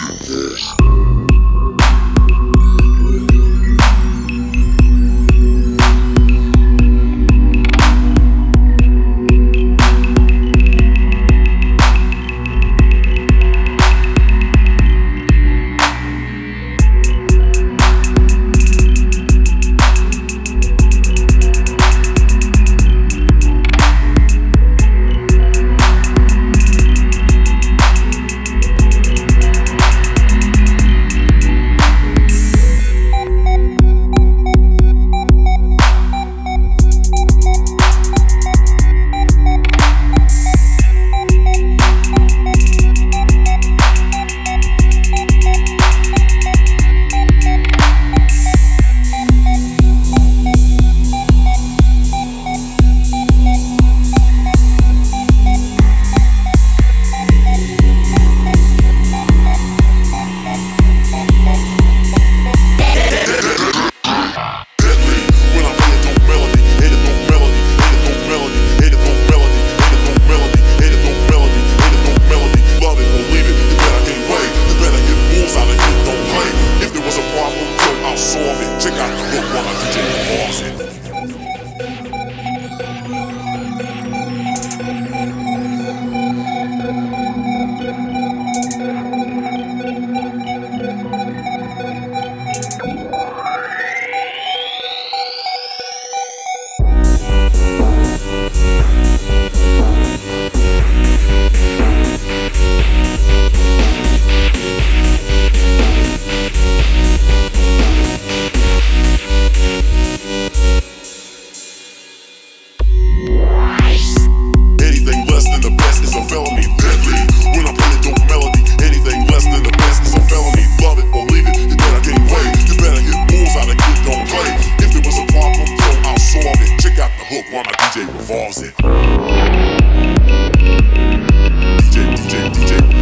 情之下。involves it. DJ, DJ, DJ.